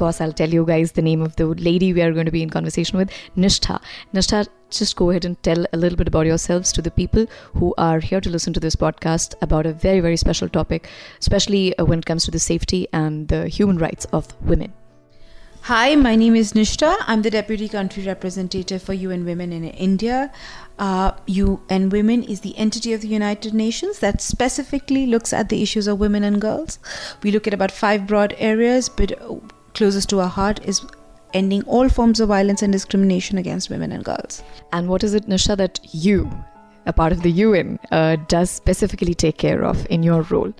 course, I'll tell you guys the name of the lady we are going to be in conversation with, Nishtha. Nishtha, just go ahead and tell a little bit about yourselves to the people who are here to listen to this podcast about a very, very special topic, especially uh, when it comes to the safety and the human rights of women. Hi, my name is Nishtha. I'm the Deputy Country Representative for UN Women in India. Uh, UN Women is the entity of the United Nations that specifically looks at the issues of women and girls. We look at about five broad areas, but closest to our heart is ending all forms of violence and discrimination against women and girls. And what is it, Nisha, that you, a part of the UN, uh, does specifically take care of in your role?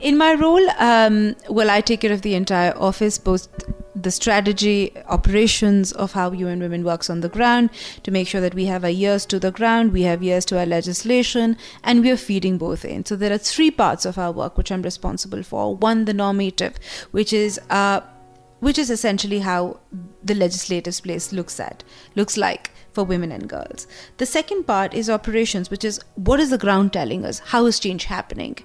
In my role, um, well, I take care of the entire office, both the strategy, operations of how UN Women works on the ground to make sure that we have our ears to the ground, we have ears to our legislation, and we are feeding both in. So there are three parts of our work which I'm responsible for. One, the normative, which is uh, which is essentially how the legislative space looks at looks like for women and girls. The second part is operations, which is what is the ground telling us? How is change happening?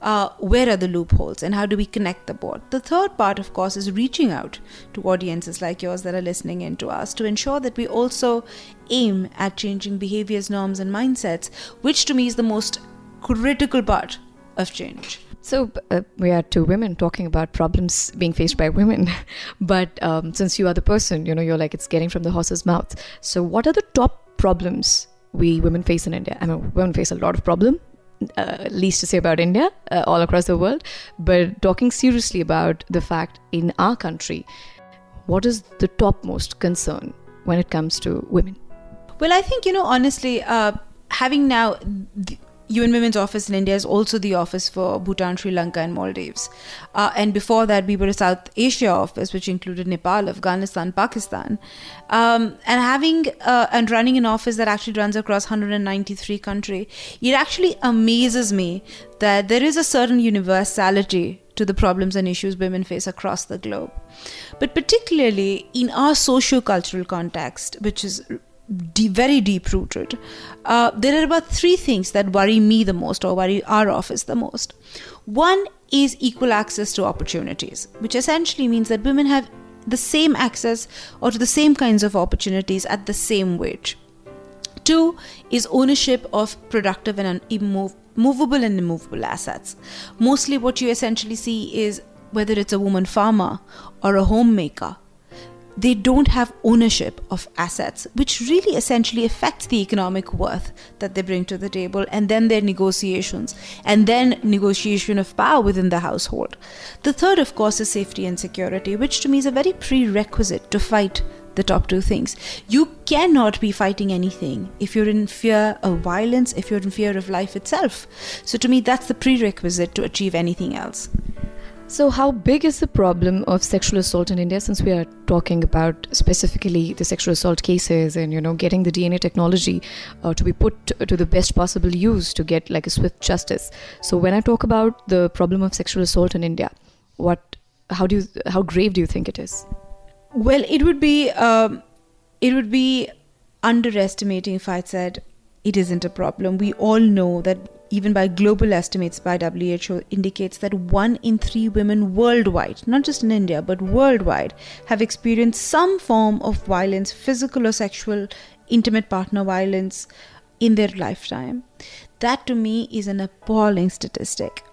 Uh, where are the loopholes? And how do we connect the board? The third part, of course, is reaching out to audiences like yours that are listening in to us to ensure that we also aim at changing behaviors, norms, and mindsets, which to me is the most critical part of change. So uh, we are two women talking about problems being faced by women, but um, since you are the person, you know, you're like it's getting from the horse's mouth. So what are the top problems we women face in India? I mean, women face a lot of problem. Uh, least to say about India, uh, all across the world, but talking seriously about the fact in our country, what is the topmost concern when it comes to women? Well, I think you know honestly, uh, having now. Th- UN Women's office in India is also the office for Bhutan, Sri Lanka, and Maldives. Uh, and before that, we were a South Asia office, which included Nepal, Afghanistan, Pakistan. Um, and having uh, and running an office that actually runs across 193 countries, it actually amazes me that there is a certain universality to the problems and issues women face across the globe. But particularly in our socio cultural context, which is very deep rooted. Uh, there are about three things that worry me the most or worry our office the most. One is equal access to opportunities, which essentially means that women have the same access or to the same kinds of opportunities at the same wage. Two is ownership of productive and movable and immovable assets. Mostly, what you essentially see is whether it's a woman farmer or a homemaker they don't have ownership of assets, which really essentially affects the economic worth that they bring to the table, and then their negotiations, and then negotiation of power within the household. The third, of course, is safety and security, which to me is a very prerequisite to fight the top two things. You cannot be fighting anything if you're in fear of violence, if you're in fear of life itself. So, to me, that's the prerequisite to achieve anything else. So, how big is the problem of sexual assault in India? Since we are talking about specifically the sexual assault cases and you know getting the DNA technology uh, to be put to the best possible use to get like a swift justice. So, when I talk about the problem of sexual assault in India, what, how do you, how grave do you think it is? Well, it would be, um, it would be underestimating if I said it isn't a problem. We all know that even by global estimates by WHO, indicates that one in three women worldwide, not just in India, but worldwide, have experienced some form of violence, physical or sexual, intimate partner violence in their lifetime. That to me is an appalling statistic.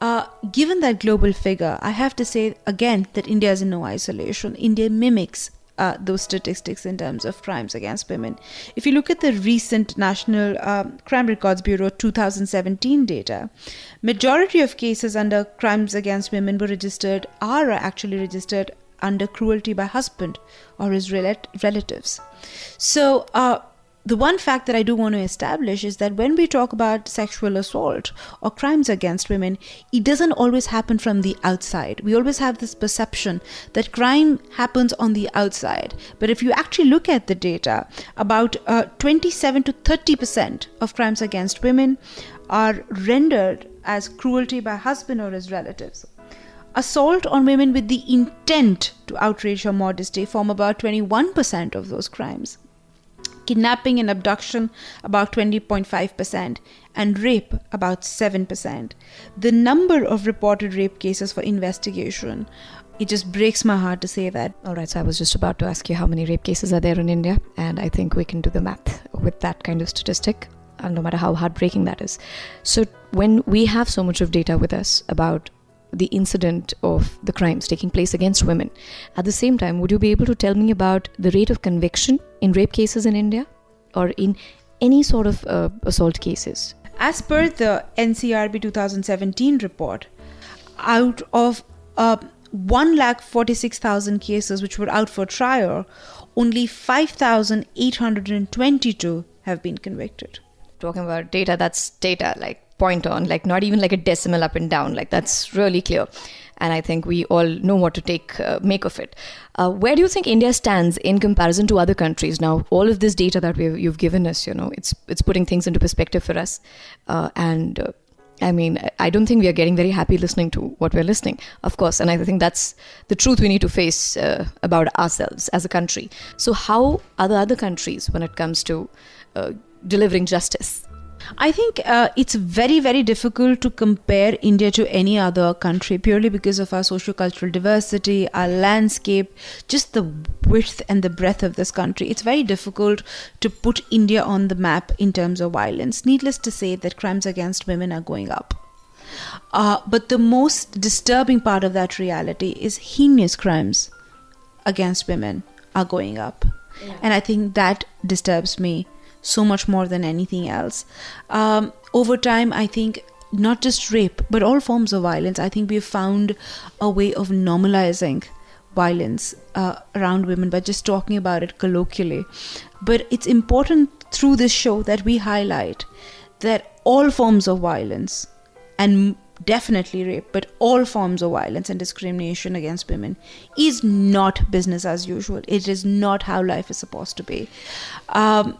Uh, given that global figure, I have to say again that India is in no isolation. India mimics uh, those statistics in terms of crimes against women. If you look at the recent National um, Crime Records Bureau 2017 data, majority of cases under crimes against women were registered are actually registered under cruelty by husband or his rel- relatives. So. Uh, the one fact that I do want to establish is that when we talk about sexual assault or crimes against women, it doesn't always happen from the outside. We always have this perception that crime happens on the outside. But if you actually look at the data, about uh, 27 to 30 percent of crimes against women are rendered as cruelty by husband or his relatives. Assault on women with the intent to outrage her modesty form about 21% of those crimes kidnapping and abduction about 20.5%, and rape about 7%. The number of reported rape cases for investigation it just breaks my heart to say that. All right, so I was just about to ask you how many rape cases are there in India, and I think we can do the math with that kind of statistic, uh, no matter how heartbreaking that is. So, when we have so much of data with us about the incident of the crimes taking place against women, at the same time, would you be able to tell me about the rate of conviction in rape cases in India or in any sort of uh, assault cases? As per the NCRB 2017 report, out of uh, 1 lakh 46,000 cases which were out for trial, only 5,822 have been convicted. Talking about data, that's data, like point on, like not even like a decimal up and down, like that's really clear. And I think we all know what to take uh, make of it. Uh, where do you think India stands in comparison to other countries? Now, all of this data that you've given us, you know, it's it's putting things into perspective for us, uh, and uh, I mean, I don't think we are getting very happy listening to what we're listening, of course. And I think that's the truth we need to face uh, about ourselves as a country. So, how are the other countries when it comes to uh, delivering justice? I think uh, it's very, very difficult to compare India to any other country purely because of our socio-cultural diversity, our landscape, just the width and the breadth of this country. It's very difficult to put India on the map in terms of violence. Needless to say that crimes against women are going up. Uh, but the most disturbing part of that reality is heinous crimes against women are going up. Yeah. And I think that disturbs me so much more than anything else. Um, over time, I think not just rape, but all forms of violence, I think we've found a way of normalizing violence uh, around women by just talking about it colloquially. But it's important through this show that we highlight that all forms of violence and definitely rape, but all forms of violence and discrimination against women is not business as usual. It is not how life is supposed to be. Um,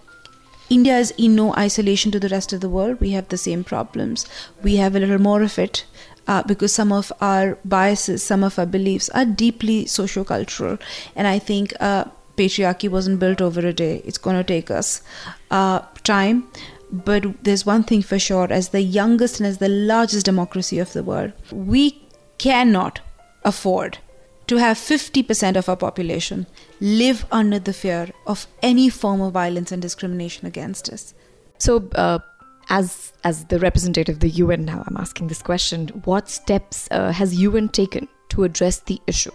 India is in no isolation to the rest of the world. We have the same problems. We have a little more of it uh, because some of our biases, some of our beliefs are deeply sociocultural. And I think uh, patriarchy wasn't built over a day. It's going to take us uh, time. But there's one thing for sure as the youngest and as the largest democracy of the world, we cannot afford to have 50% of our population live under the fear of any form of violence and discrimination against us. So, uh, as as the representative of the UN now, I'm asking this question: What steps uh, has UN taken to address the issue?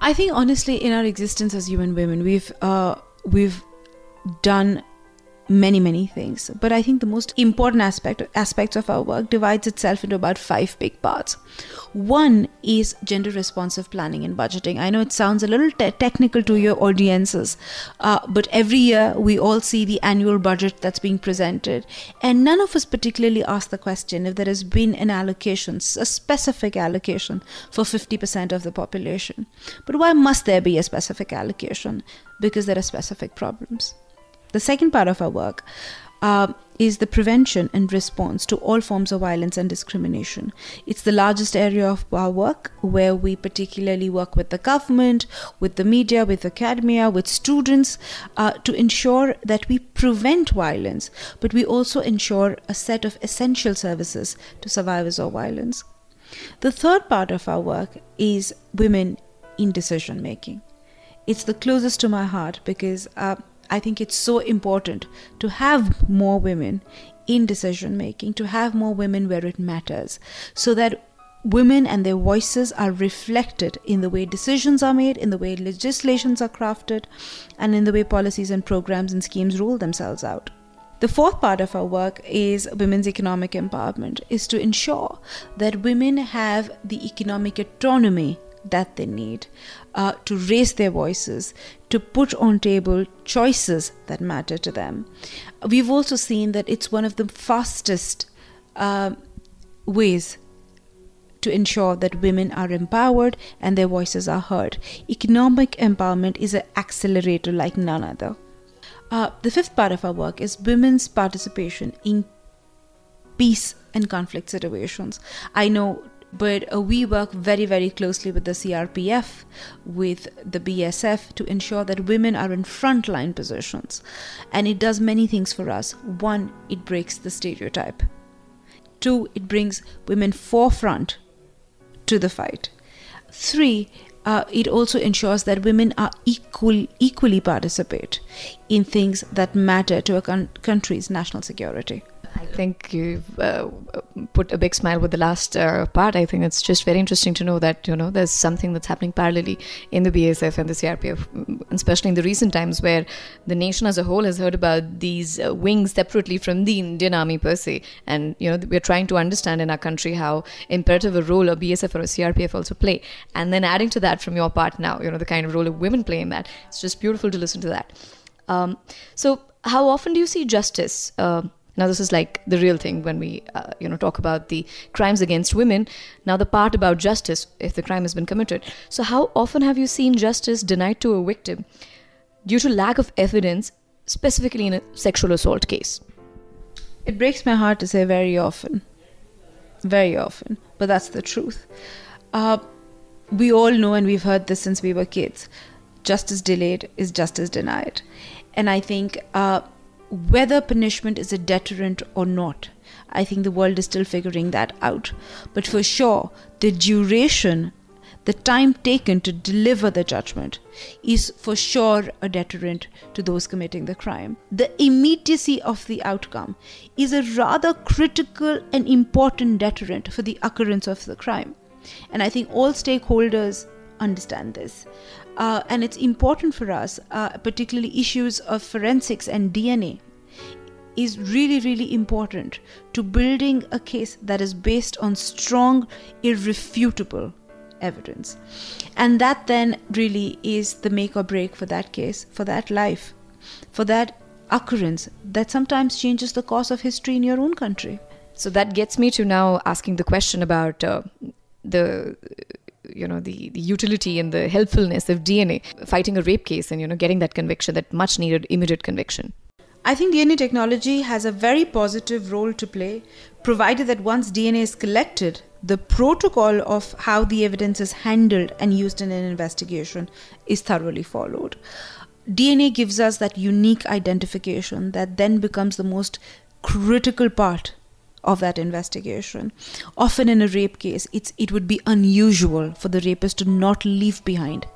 I think honestly, in our existence as UN women, we've uh, we've done many many things. But i think the most important aspect aspects of our work divides itself into about five big parts. One is gender responsive planning and budgeting. I know it sounds a little te- technical to your audiences uh, but every year we all see the annual budget that's being presented. And none of us particularly ask the question if there has been an allocation a specific allocation for 50% of the population. But why must there be a specific allocation? Because there are specific problems the second part of our work uh, is the prevention and response to all forms of violence and discrimination. It's the largest area of our work where we particularly work with the government, with the media, with academia, with students uh, to ensure that we prevent violence, but we also ensure a set of essential services to survivors of violence. The third part of our work is women in decision making. It's the closest to my heart because uh, I think it's so important to have more women in decision making, to have more women where it matters, so that women and their voices are reflected in the way decisions are made, in the way legislations are crafted, and in the way policies and programs and schemes roll themselves out. The fourth part of our work is women's economic empowerment, is to ensure that women have the economic autonomy that they need uh, to raise their voices, to put on table choices that matter to them. We've also seen that it's one of the fastest uh, ways to ensure that women are empowered and their voices are heard. Economic empowerment is an accelerator like none other. Uh, the fifth part of our work is women's participation in peace and conflict situations. I know but uh, we work very very closely with the CRPF with the BSF to ensure that women are in frontline positions. And it does many things for us. One it breaks the stereotype. Two it brings women forefront to the fight. Three uh, it also ensures that women are equal, equally participate in things that matter to a con- country's national security. I think you've uh, put a big smile with the last uh, part. I think it's just very interesting to know that you know there's something that's happening parallelly in the BSF and the CRPF, mm, especially in the recent times where the nation as a whole has heard about these uh, wings separately from the Indian Army per se, and you know we're trying to understand in our country how imperative a role a BSF or a CRPF also play, and then adding to that from your part now, you know the kind of role of women play in that. It's just beautiful to listen to that. Um, so, how often do you see justice? Uh, now this is like the real thing when we uh, you know talk about the crimes against women. Now the part about justice if the crime has been committed. So how often have you seen justice denied to a victim due to lack of evidence specifically in a sexual assault case? It breaks my heart to say very often. Very often. But that's the truth. Uh, we all know and we've heard this since we were kids. Justice delayed is justice denied. And i think uh, whether punishment is a deterrent or not. I think the world is still figuring that out. But for sure, the duration, the time taken to deliver the judgment, is for sure a deterrent to those committing the crime. The immediacy of the outcome is a rather critical and important deterrent for the occurrence of the crime. And I think all stakeholders understand this. Uh, and it's important for us, uh, particularly issues of forensics and DNA, is really, really important to building a case that is based on strong, irrefutable evidence. And that then really is the make or break for that case, for that life, for that occurrence that sometimes changes the course of history in your own country. So that gets me to now asking the question about uh, the you know the, the utility and the helpfulness of DNA fighting a rape case and you know getting that conviction that much needed immediate conviction I think DNA technology has a very positive role to play, provided that once DNA is collected, the protocol of how the evidence is handled and used in an investigation is thoroughly followed. DNA gives us that unique identification that then becomes the most critical part of that investigation. Often in a rape case, it's, it would be unusual for the rapist to not leave behind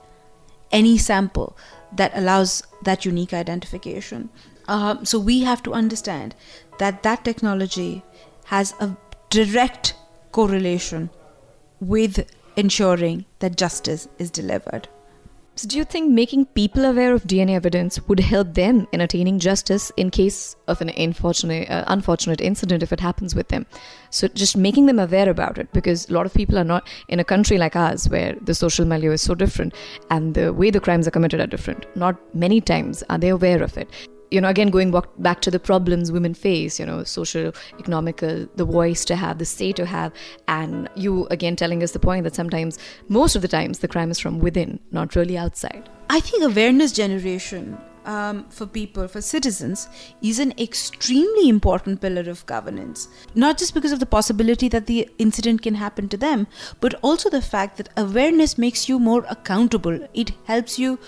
any sample that allows that unique identification. Uh, so we have to understand that that technology has a direct correlation with ensuring that justice is delivered. So, do you think making people aware of DNA evidence would help them in attaining justice in case of an unfortunate, uh, unfortunate incident if it happens with them? So, just making them aware about it because a lot of people are not in a country like ours where the social milieu is so different and the way the crimes are committed are different. Not many times are they aware of it you know again going back to the problems women face you know social economical the voice to have the say to have and you again telling us the point that sometimes most of the times the crime is from within not really outside i think awareness generation um, for people, for citizens, is an extremely important pillar of governance. Not just because of the possibility that the incident can happen to them, but also the fact that awareness makes you more accountable. It helps you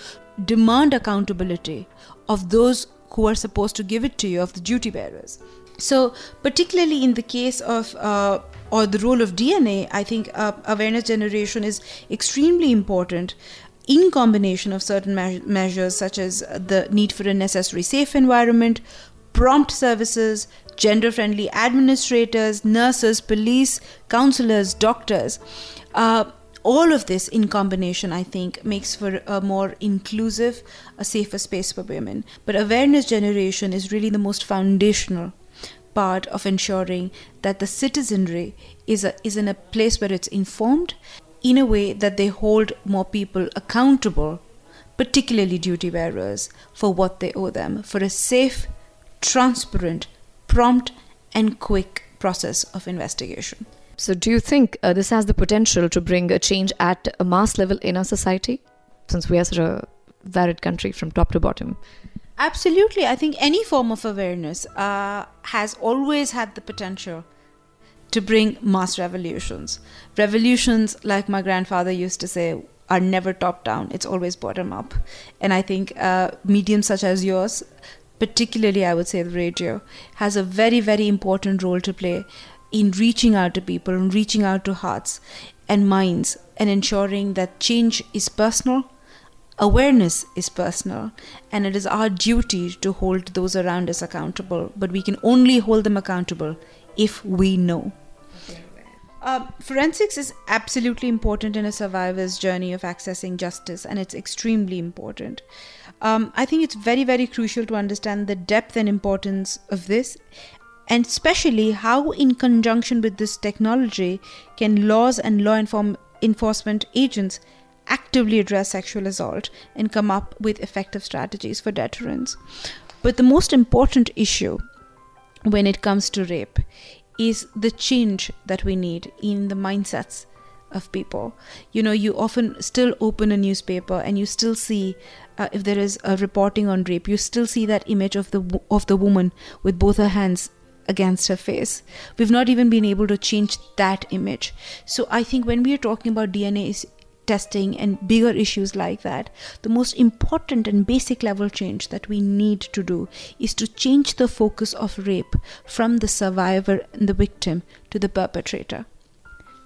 demand accountability of those who are supposed to give it to you, of the duty bearers. So, particularly in the case of uh, or the role of DNA, I think uh, awareness generation is extremely important in combination of certain me- measures such as the need for a necessary safe environment, prompt services, gender friendly administrators, nurses, police, counselors, doctors. Uh, all of this in combination, I think, makes for a more inclusive, a safer space for women. But awareness generation is really the most foundational part of ensuring that the citizenry is, a, is in a place where it's informed in a way that they hold more people accountable, particularly duty bearers, for what they owe them, for a safe, transparent, prompt, and quick process of investigation. So, do you think uh, this has the potential to bring a change at a mass level in our society, since we are such a varied country from top to bottom? Absolutely. I think any form of awareness uh, has always had the potential to bring mass revolutions. Revolutions, like my grandfather used to say, are never top down, it's always bottom up. And I think uh, mediums such as yours, particularly I would say the radio, has a very, very important role to play in reaching out to people and reaching out to hearts and minds and ensuring that change is personal, awareness is personal, and it is our duty to hold those around us accountable. But we can only hold them accountable if we know. Uh, forensics is absolutely important in a survivor's journey of accessing justice, and it's extremely important. Um, I think it's very, very crucial to understand the depth and importance of this, and especially how, in conjunction with this technology, can laws and law inform- enforcement agents actively address sexual assault and come up with effective strategies for deterrence. But the most important issue when it comes to rape is the change that we need in the mindsets of people. You know, you often still open a newspaper and you still see uh, if there is a reporting on rape, you still see that image of the of the woman with both her hands against her face. We've not even been able to change that image. So I think when we are talking about DNA testing and bigger issues like that, the most important and basic level change that we need to do is to change the focus of rape from the survivor and the victim to the perpetrator.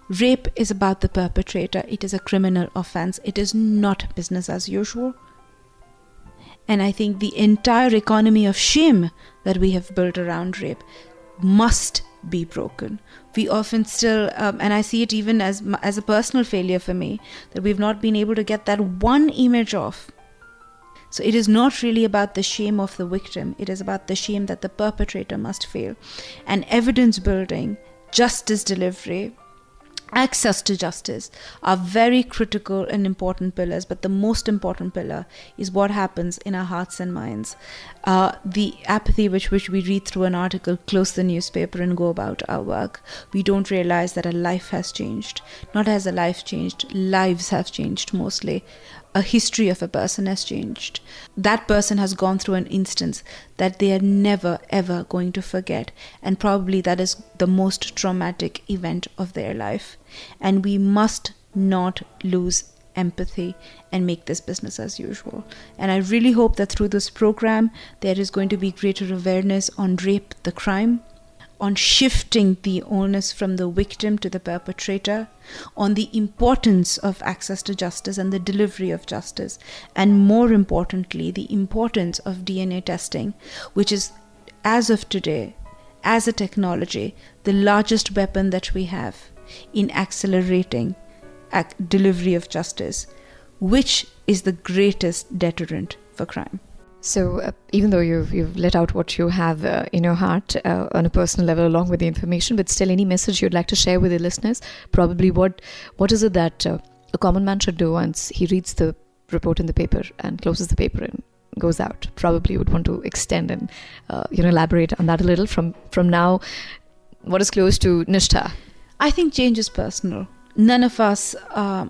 Rape is about the perpetrator, it is a criminal offense, it is not business as usual. And I think the entire economy of shame that we have built around rape must be broken. We often still um, and i see it even as as a personal failure for me that we've not been able to get that one image off. So it is not really about the shame of the victim. It is about the shame that the perpetrator must feel. And evidence building justice delivery access to justice are very critical and important pillars but the most important pillar is what happens in our hearts and minds. Uh, the apathy with which we read through an article close the newspaper and go about our work. We don't realize that a life has changed. Not as a life changed lives have changed mostly a history of a person has changed. That person has gone through an instance that they are never ever going to forget, and probably that is the most traumatic event of their life. And we must not lose empathy and make this business as usual. And I really hope that through this program, there is going to be greater awareness on rape, the crime, on shifting the onus from the victim to the perpetrator, on the importance of access to justice and the delivery of justice, and more importantly, the importance of DNA testing, which is, as of today, as a technology, the largest weapon that we have in accelerating ac- delivery of justice, which is the greatest deterrent for crime. So, uh, even though you've, you've let out what you have uh, in your heart uh, on a personal level, along with the information, but still, any message you'd like to share with the listeners? Probably, what what is it that uh, a common man should do once he reads the report in the paper and closes the paper and goes out? Probably would want to extend and uh, you know elaborate on that a little from from now. What is close to Nishtha? I think change is personal. None of us uh,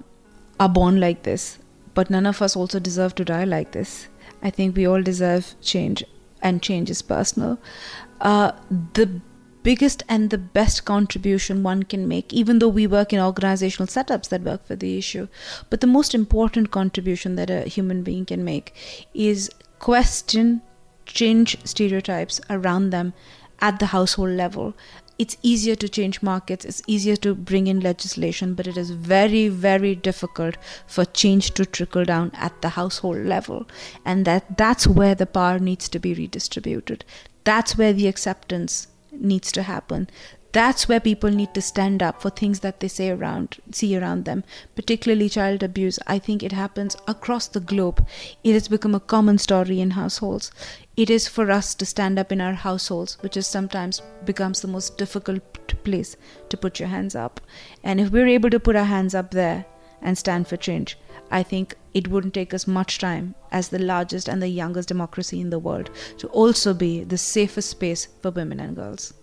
are born like this, but none of us also deserve to die like this I think we all deserve change, and change is personal. Uh, the biggest and the best contribution one can make, even though we work in organizational setups that work for the issue, but the most important contribution that a human being can make is question, change stereotypes around them at the household level it's easier to change markets, it's easier to bring in legislation, but it is very, very difficult for change to trickle down at the household level. And that that's where the power needs to be redistributed. That's where the acceptance needs to happen. That's where people need to stand up for things that they say around see around them. Particularly child abuse. I think it happens across the globe. It has become a common story in households it is for us to stand up in our households which is sometimes becomes the most difficult place to put your hands up and if we're able to put our hands up there and stand for change I think it wouldn't take us much time as the largest and the youngest democracy in the world to also be the safest space for women and girls.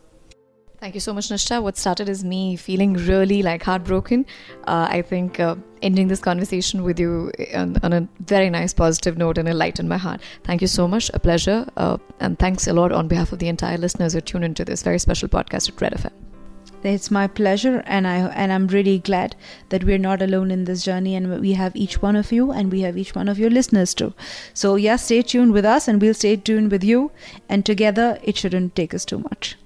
Thank you so much, Nishtha. What started as me feeling really like heartbroken, uh, I think uh, ending this conversation with you on, on, a very nice positive note and a light in my heart. Thank you so much. A pleasure. Uh, and thanks a lot on behalf of the entire listeners who tune into this very special podcast at Red FM. It's my pleasure, and I and I'm really glad that we're not alone in this journey, and we have each one of you, and we have each one of your listeners too. So yeah, stay tuned with us, and we'll stay tuned with you, and together it shouldn't take us too much.